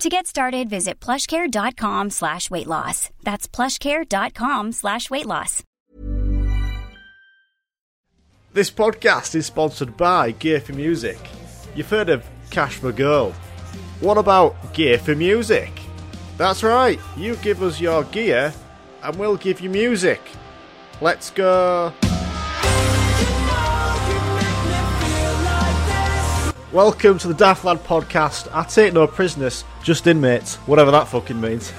To get started, visit plushcare.com slash weight loss. That's plushcare.com slash weight loss. This podcast is sponsored by Gear for Music. You've heard of Cash for Girl. What about Gear for Music? That's right, you give us your gear and we'll give you music. Let's go. Welcome to the Daft Lad podcast. I take no prisoners, just inmates, whatever that fucking means.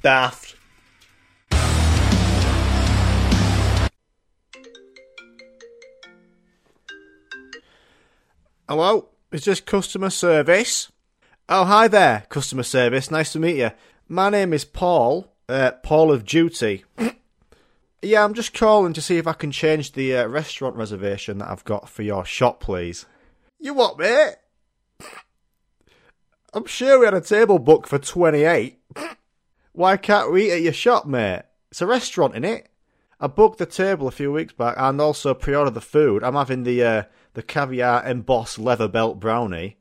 Daft. Hello, is this customer service? Oh, hi there, customer service. Nice to meet you. My name is Paul, uh, Paul of Duty. yeah, I'm just calling to see if I can change the uh, restaurant reservation that I've got for your shop, please. You what, mate? I'm sure we had a table booked for 28. Why can't we eat at your shop, mate? It's a restaurant, in it. I booked the table a few weeks back and also pre-ordered the food. I'm having the uh, the caviar embossed leather belt brownie.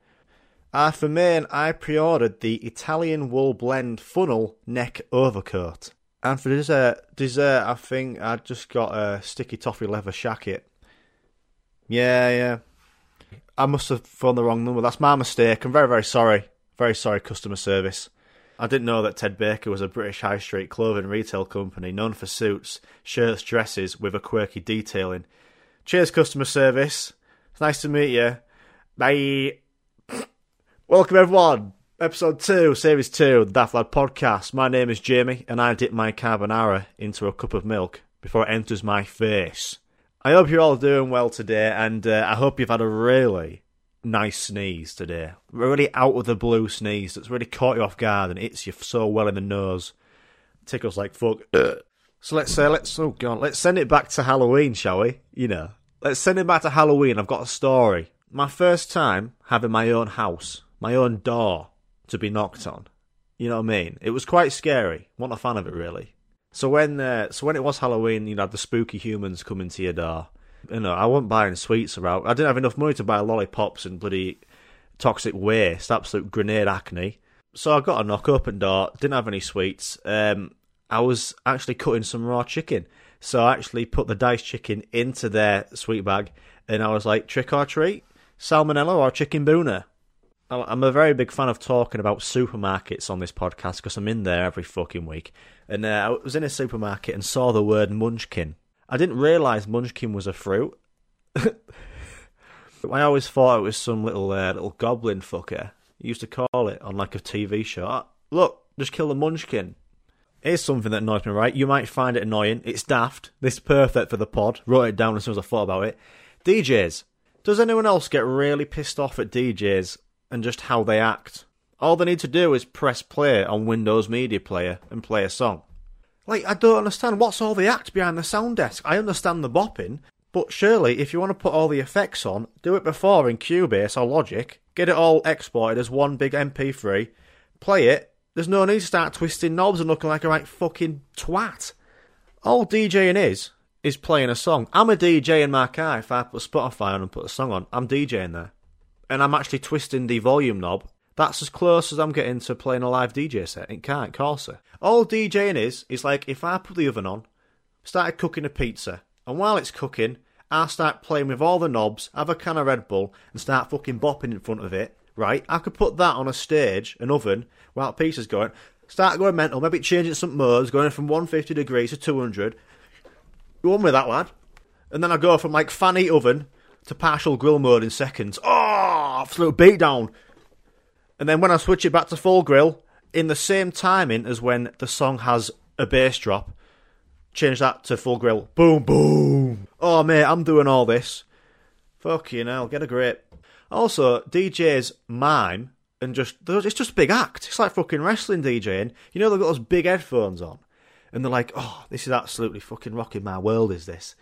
Uh, for main, I pre-ordered the Italian wool blend funnel neck overcoat. And for dessert, dessert, I think I just got a sticky toffee leather shacket. Yeah, yeah. I must have phoned the wrong number. That's my mistake. I'm very, very sorry. Very sorry, customer service. I didn't know that Ted Baker was a British high street clothing retail company known for suits, shirts, dresses with a quirky detailing. Cheers, customer service. It's nice to meet you. Bye. Welcome, everyone. Episode 2, Series 2, the Daft Lad podcast. My name is Jamie, and I dip my carbonara into a cup of milk before it enters my face. I hope you're all doing well today, and uh, I hope you've had a really nice sneeze today. Really out of the blue sneeze that's really caught you off guard and hits you so well in the nose. Tickles like fuck. So let's say, let's, oh god, let's send it back to Halloween, shall we? You know, let's send it back to Halloween. I've got a story. My first time having my own house, my own door to be knocked on. You know what I mean? It was quite scary. Wasn't a fan of it really. So when, uh, so when it was Halloween, you had the spooky humans coming to your door. You know, I wasn't buying sweets around. I didn't have enough money to buy lollipops and bloody toxic waste, absolute grenade acne. So I got a knock open door. Didn't have any sweets. Um, I was actually cutting some raw chicken. So I actually put the diced chicken into their sweet bag, and I was like, trick or treat, salmonella or chicken bhuna. I'm a very big fan of talking about supermarkets on this podcast because I'm in there every fucking week. And uh, I was in a supermarket and saw the word munchkin. I didn't realise munchkin was a fruit. I always thought it was some little uh, little goblin fucker. He used to call it on like a TV show. Look, just kill the munchkin. Here's something that annoys me, right? You might find it annoying. It's daft. This is perfect for the pod. Wrote it down as soon as I thought about it. DJs. Does anyone else get really pissed off at DJs and just how they act? All they need to do is press play on Windows Media Player and play a song. Like, I don't understand. What's all the act behind the sound desk? I understand the bopping, But surely, if you want to put all the effects on, do it before in Cubase or Logic. Get it all exported as one big MP3. Play it. There's no need to start twisting knobs and looking like a right fucking twat. All DJing is is playing a song. I'm a DJ in my car. If I put Spotify on and put a song on, I'm DJing there, and I'm actually twisting the volume knob. That's as close as I'm getting to playing a live DJ set in car in Corsa. All DJing is is like if I put the oven on, started cooking a pizza, and while it's cooking, I start playing with all the knobs, have a can of Red Bull, and start fucking bopping in front of it. Right? I could put that on a stage, an oven, while pizza's going. Start going mental, maybe changing some modes, going from 150 degrees to 200. Go on with that, lad. And then I go from like fanny oven to partial grill mode in seconds. Ah, oh, absolute beatdown. And then when I switch it back to full grill, in the same timing as when the song has a bass drop, change that to full grill. Boom, boom. Oh, mate, I'm doing all this. Fucking hell, get a grip. Also, DJs mime and just, it's just big act. It's like fucking wrestling DJing. You know, they've got those big headphones on. And they're like, oh, this is absolutely fucking rocking my world, is this?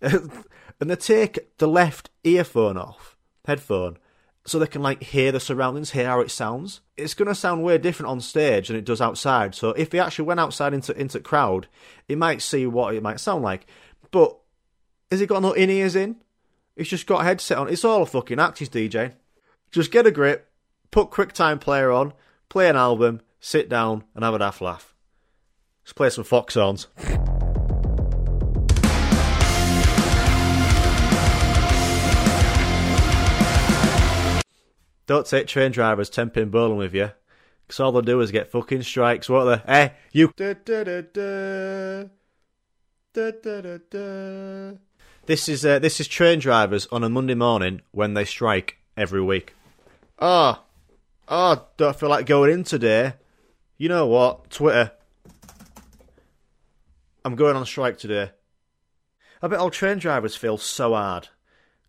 and they take the left earphone off, headphone, so they can like hear the surroundings, hear how it sounds. It's gonna sound way different on stage than it does outside. So if he actually went outside into into crowd, he might see what it might sound like. But has he got no in ears in? He's just got a headset on. It's all a fucking act. He's DJ. Just get a grip, put QuickTime Player on, play an album, sit down, and have a daft laugh. Let's play some Fox songs. Don't take train drivers temping bowling with you, because all they'll do is get fucking strikes, won't they? Hey, you. Da, da, da. This is uh, this is train drivers on a Monday morning when they strike every week. Ah, oh, oh, don't feel like going in today. You know what? Twitter. I'm going on strike today. I bet all train drivers feel so hard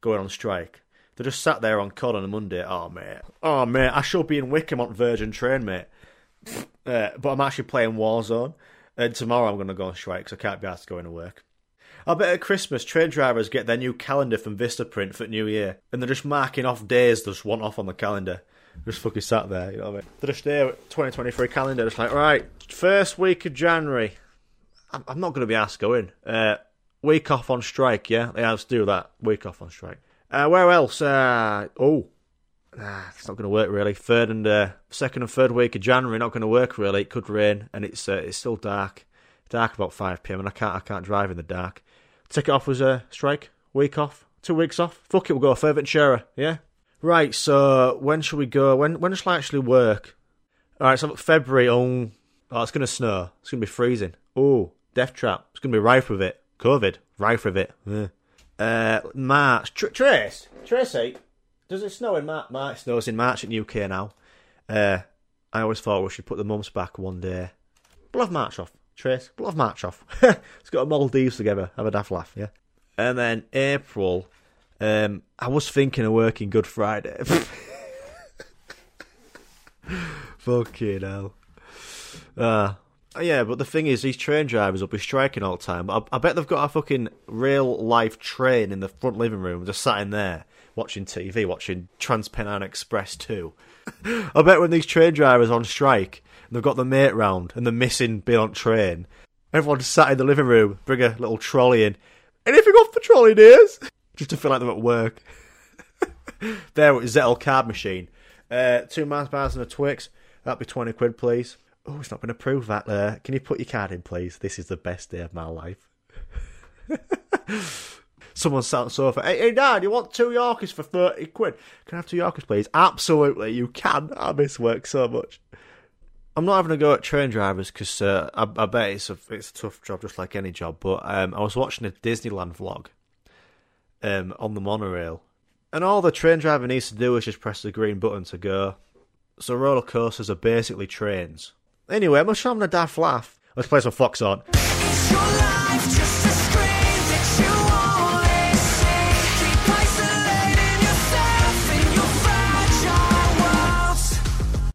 going on strike. They just sat there on cod on a Monday. Oh mate, oh mate, I should be in Wickham on Virgin Train, mate. Uh, but I'm actually playing Warzone, and tomorrow I'm going to go on strike because I can't be asked to go into work. I bet at Christmas, train drivers get their new calendar from Vistaprint for New Year, and they're just marking off days just want off on the calendar. Just fucking sat there, you know what I mean? They're just there, 2023 calendar, just like, right, first week of January. I'm, I'm not going to be asked going. Uh, week off on strike, yeah? They have to do that. Week off on strike. Uh, where else? Uh, oh, it's not going to work really. Third and uh, second and third week of January not going to work really. It could rain, and it's uh, it's still dark. Dark about five pm, and I can't I can't drive in the dark. Take it off was a strike. Week off. Two weeks off. Fuck it, we'll go Fuerteventura. Yeah. Right. So when shall we go? When when shall I actually work? All right. So February. Oh, oh, it's going to snow. It's going to be freezing. Oh, death trap. It's going to be rife with it. COVID. Rife with it. Yeah. Uh, March. Tr- Trace. Tracy. Does it snow in March? March snows in March in UK now. Uh, I always thought we should put the months back one day. We'll have March off. Trace. We'll have March off. Let's go to Maldives together. Have a daft laugh, yeah? And then April. Um, I was thinking of working Good Friday. Fucking hell. Uh, yeah, but the thing is, these train drivers will be striking all the time. I, I bet they've got a fucking real life train in the front living room, just sat in there watching TV, watching Trans-Pennine Express 2. I bet when these train drivers on strike, they've got the mate round and the missing bit on train, everyone's sat in the living room, bring a little trolley in. Anything off the trolley, dears? Just to feel like they're at work. there, Zettle card machine. Uh, two Mars bars and a Twix. That'd be 20 quid, please. Oh, it's not going to prove that. Uh, can you put your card in, please? This is the best day of my life. Someone sat on the sofa. Hey, hey, Dad, you want two Yorkies for 30 quid? Can I have two Yorkies, please? Absolutely, you can. I miss work so much. I'm not having a go at train drivers because uh, I, I, bet it's a, it's a tough job, just like any job. But um, I was watching a Disneyland vlog um, on the monorail, and all the train driver needs to do is just press the green button to go. So roller coasters are basically trains. Anyway, I'm just having a daft laugh. Let's play some Fox on.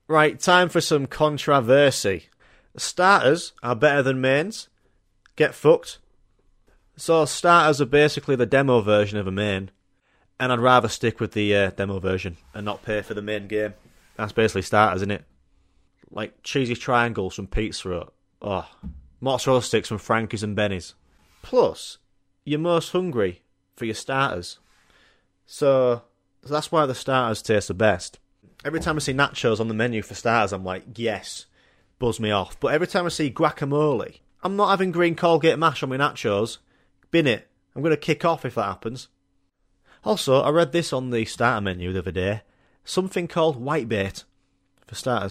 Right, time for some controversy. Starters are better than mains. Get fucked. So starters are basically the demo version of a main, and I'd rather stick with the uh, demo version and not pay for the main game. That's basically starters, isn't it? Like cheesy triangles from Pizza Hut. Oh, mozzarella sticks from Frankie's and Benny's. Plus, you're most hungry for your starters. So that's why the starters taste the best. Every time I see nachos on the menu for starters, I'm like, yes, buzz me off. But every time I see guacamole, I'm not having green Colgate mash on my nachos. Bin it. I'm going to kick off if that happens. Also, I read this on the starter menu the other day. Something called whitebait for starters.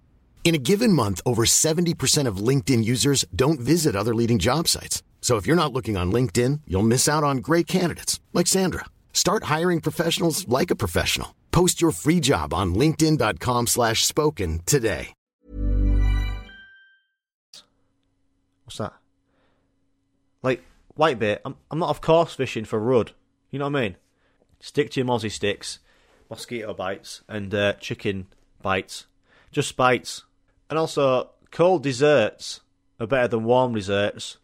In a given month, over 70% of LinkedIn users don't visit other leading job sites. So if you're not looking on LinkedIn, you'll miss out on great candidates like Sandra. Start hiring professionals like a professional. Post your free job on linkedin.com slash spoken today. What's that? Like, whitebait, I'm, I'm not, of course, fishing for rudd. You know what I mean? Stick to your mozzie sticks, mosquito bites, and uh, chicken bites. Just bites. And also, cold desserts are better than warm desserts.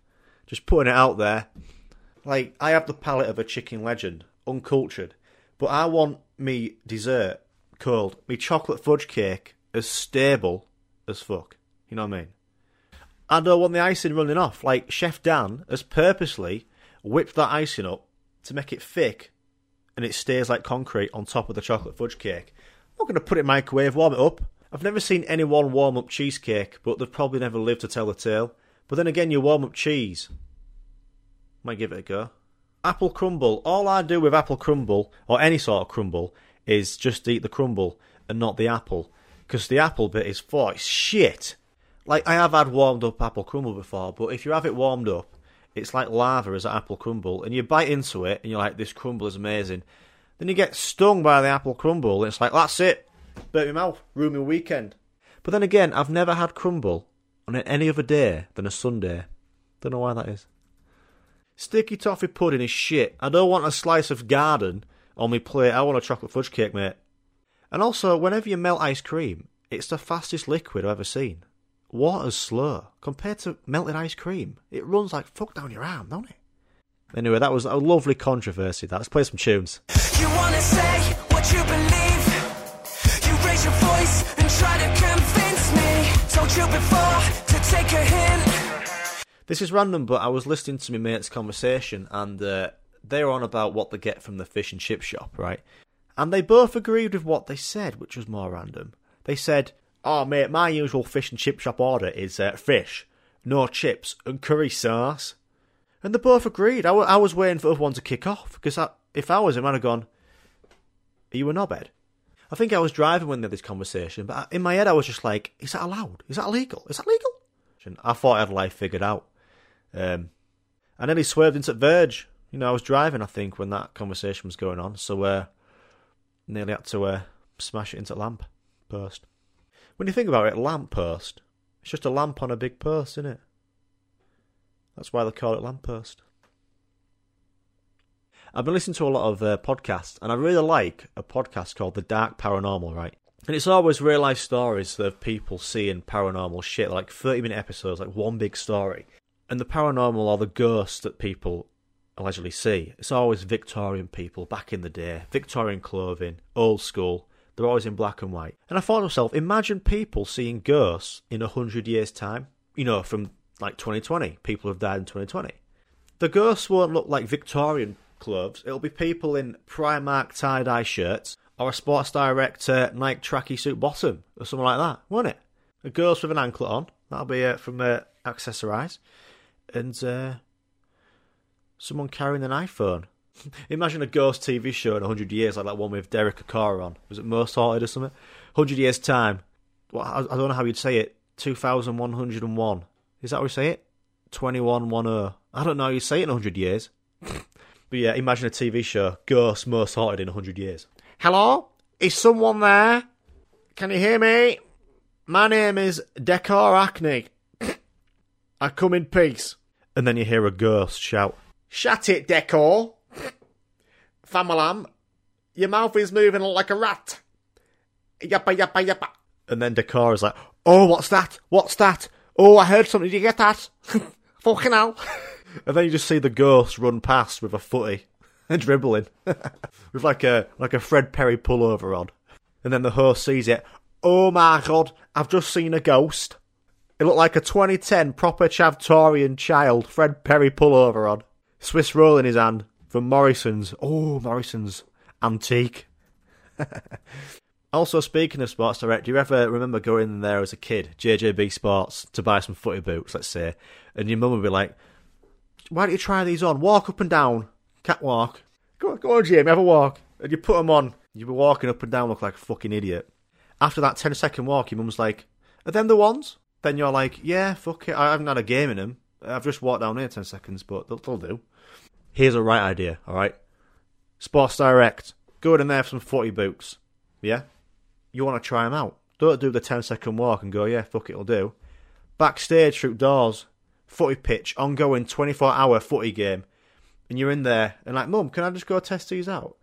Just putting it out there. Like, I have the palate of a chicken legend, uncultured, but I want me dessert cold. Me chocolate fudge cake as stable as fuck. You know what I mean? And I don't want the icing running off. Like Chef Dan has purposely whipped that icing up to make it thick and it stays like concrete on top of the chocolate fudge cake. I'm not going to put it in microwave, warm it up. I've never seen anyone warm up cheesecake, but they've probably never lived to tell the tale. But then again, you warm up cheese. Might give it a go. Apple crumble. All I do with apple crumble, or any sort of crumble, is just eat the crumble and not the apple. Because the apple bit is for shit. Like, I have had warmed up apple crumble before, but if you have it warmed up, it's like lava as an apple crumble, and you bite into it, and you're like, this crumble is amazing. Then you get stung by the apple crumble, and it's like, that's it. Burnt my mouth, ruined my weekend. But then again, I've never had crumble on any other day than a Sunday. Don't know why that is. Sticky toffee pudding is shit. I don't want a slice of garden on my plate. I want a chocolate fudge cake, mate. And also, whenever you melt ice cream, it's the fastest liquid I've ever seen. Water's slow compared to melted ice cream. It runs like fuck down your arm, don't it? Anyway, that was a lovely controversy. That let's play some tunes. Voice and try to convince me. Told you before to take a hint. This is random, but I was listening to my mate's conversation, and uh, they were on about what they get from the fish and chip shop, right? And they both agreed with what they said, which was more random. They said, "Oh, mate, my usual fish and chip shop order is uh, fish, no chips, and curry sauce." And they both agreed. I, w- I was waiting for the other one to kick off because I, if I was him, I'd have gone, "Are you a knobhead?" I think I was driving when they had this conversation, but in my head I was just like, "Is that allowed? Is that illegal? Is that legal?" I thought I had life figured out. Um, I nearly swerved into Verge. You know, I was driving, I think, when that conversation was going on, so uh, nearly had to uh, smash it into a lamp post. When you think about it, lamp post, it's just a lamp on a big post, isn't it? That's why they call it lamp post. I've been listening to a lot of uh, podcasts, and I really like a podcast called The Dark Paranormal, right? And it's always real life stories of people seeing paranormal shit, like 30 minute episodes, like one big story. And the paranormal are the ghosts that people allegedly see. It's always Victorian people back in the day, Victorian clothing, old school. They're always in black and white. And I thought to myself, imagine people seeing ghosts in a hundred years' time. You know, from like 2020, people have died in 2020. The ghosts won't look like Victorian clothes. It'll be people in Primark tie dye shirts or a Sports Direct uh, Nike tracky suit bottom or something like that, won't it? A ghost with an anklet on. That'll be uh, from uh, Accessorize. and uh, someone carrying an iPhone. Imagine a ghost TV show in 100 years, like that one with Derek Acorah on. Was it Most Haunted or something? 100 years' time. Well, I, I don't know how you'd say it. 2101. Is that how you say it? 2110. I don't know how you say it in 100 years. but yeah, imagine a TV show. Ghost Most Haunted in 100 years. Hello? Is someone there? Can you hear me? My name is Decor Acne. I come in peace. And then you hear a ghost shout, Shut it, Decor! Famalam, your mouth is moving like a rat. Yappa, yappa, yappa. And then Decor is like, Oh, what's that? What's that? Oh, I heard something. Did you get that? Fucking hell. and then you just see the ghost run past with a footy and dribbling with like a like a Fred Perry pullover on. And then the host sees it. Oh my god, I've just seen a ghost. It looked like a 2010 proper Chavtorian child, Fred Perry pullover on. Swiss roll in his hand from Morrison's. Oh, Morrison's antique. also, speaking of Sports Direct, do you ever remember going there as a kid, JJB Sports, to buy some footy boots, let's say, and your mum would be like, why don't you try these on? Walk up and down. Catwalk. Go on, go on, Jamie, have a walk. And you put them on. You'd be walking up and down, look like a fucking idiot. After that 10 second walk, your mum's like, are them the ones? Then you're like, yeah, fuck it. I haven't had a game in them. I've just walked down here 10 seconds, but they'll, they'll do. Here's a right idea, alright? Sports Direct. Go in there for some footy boots. Yeah? You want to try them out. Don't do the 10 second walk and go, yeah, fuck it, it'll do. Backstage through doors. Footy pitch. Ongoing 24 hour footy game. And you're in there and like, Mum, can I just go test these out?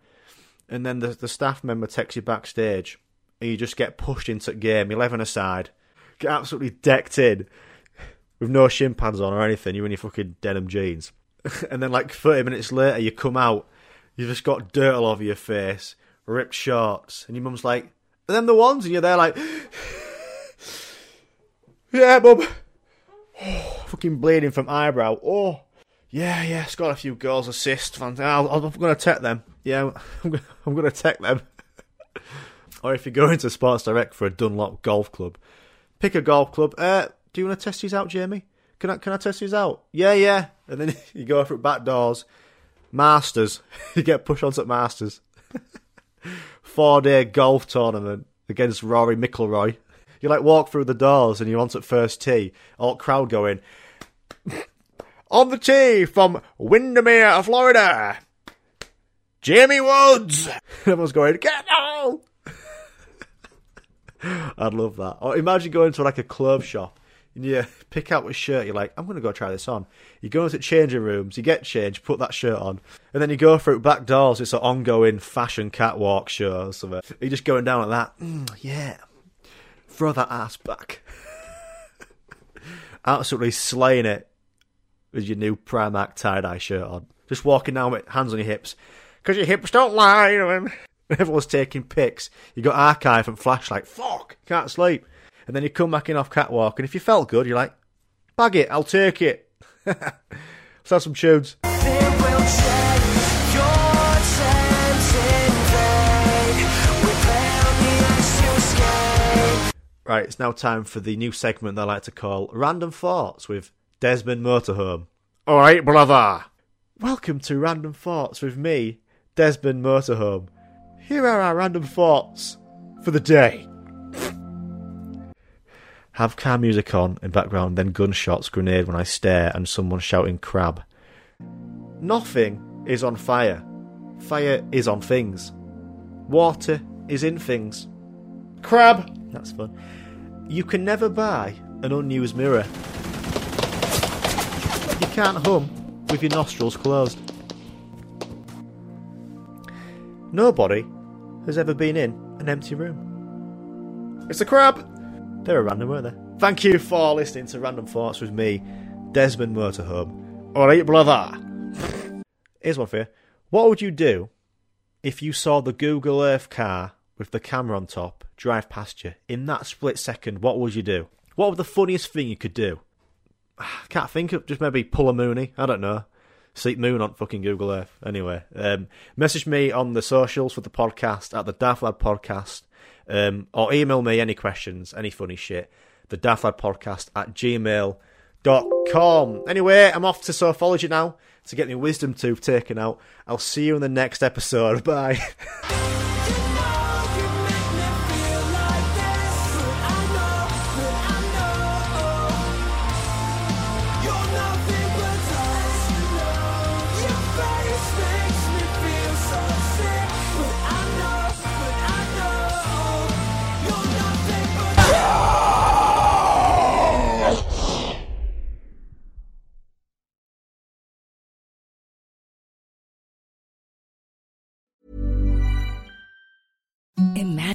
And then the, the staff member takes you backstage and you just get pushed into game, 11 aside, get absolutely decked in with no shin pads on or anything. You're in your fucking denim jeans. and then, like, 30 minutes later, you come out, you've just got dirt all over your face, ripped shorts, and your mum's like, and then the ones? And you're there like, yeah, bub. fucking bleeding from eyebrow. Oh, yeah, yeah, it's got a few girls assist. I'm, I'm going to take them. Yeah, I'm, I'm going to take them. or if you go into Sports Direct for a Dunlop golf club, pick a golf club. Uh, do you want to test these out, Jamie? Can I can I test these out? Yeah, yeah. And then you go through back doors. Masters. you get pushed onto Masters. Four day golf tournament against Rory McIlroy. You like walk through the doors and you're on at first tee. All crowd going on the tee from Windermere, Florida. Jamie Woods. Everyone's going get out. I'd love that. Or imagine going to like a club shop and you pick out which shirt you're like, I'm going to go try this on. You go into changing rooms, you get changed, put that shirt on, and then you go through back doors. It's an ongoing fashion catwalk show or something. You're just going down like that. Mm, yeah. Throw that ass back. Absolutely slaying it with your new Primark tie dye shirt on. Just walking down with hands on your hips. Because your hips don't lie. And everyone's taking pics. You got archive and flashlight. Fuck, can't sleep. And then you come back in off catwalk, and if you felt good, you're like, bag it, I'll take it. Let's have some tunes. Right, it's now time for the new segment that I like to call Random Thoughts with Desmond Motorhome. Alright, brother. Welcome to Random Thoughts with me, Desmond Motorhome. Here are our random thoughts for the day. Have car music on in background, then gunshots, grenade when I stare, and someone shouting crab. Nothing is on fire. Fire is on things. Water is in things. Crab! That's fun. You can never buy an unused mirror. You can't hum with your nostrils closed. Nobody has ever been in an empty room. It's a crab! They're a random, weren't they? Thank you for listening to Random Thoughts with me, Desmond Motorhome. Alright, brother. Here's one for you. What would you do if you saw the Google Earth car with the camera on top drive past you? In that split second, what would you do? What would the funniest thing you could do? Can't think of just maybe pull a Mooney. I don't know. Sleep Moon on fucking Google Earth. Anyway, um, message me on the socials for the podcast at the Daft Lad Podcast um, or email me any questions, any funny shit. The Daft Lad Podcast at gmail.com. com. Anyway, I'm off to Sophology now to get my wisdom tooth taken out. I'll see you in the next episode. Bye.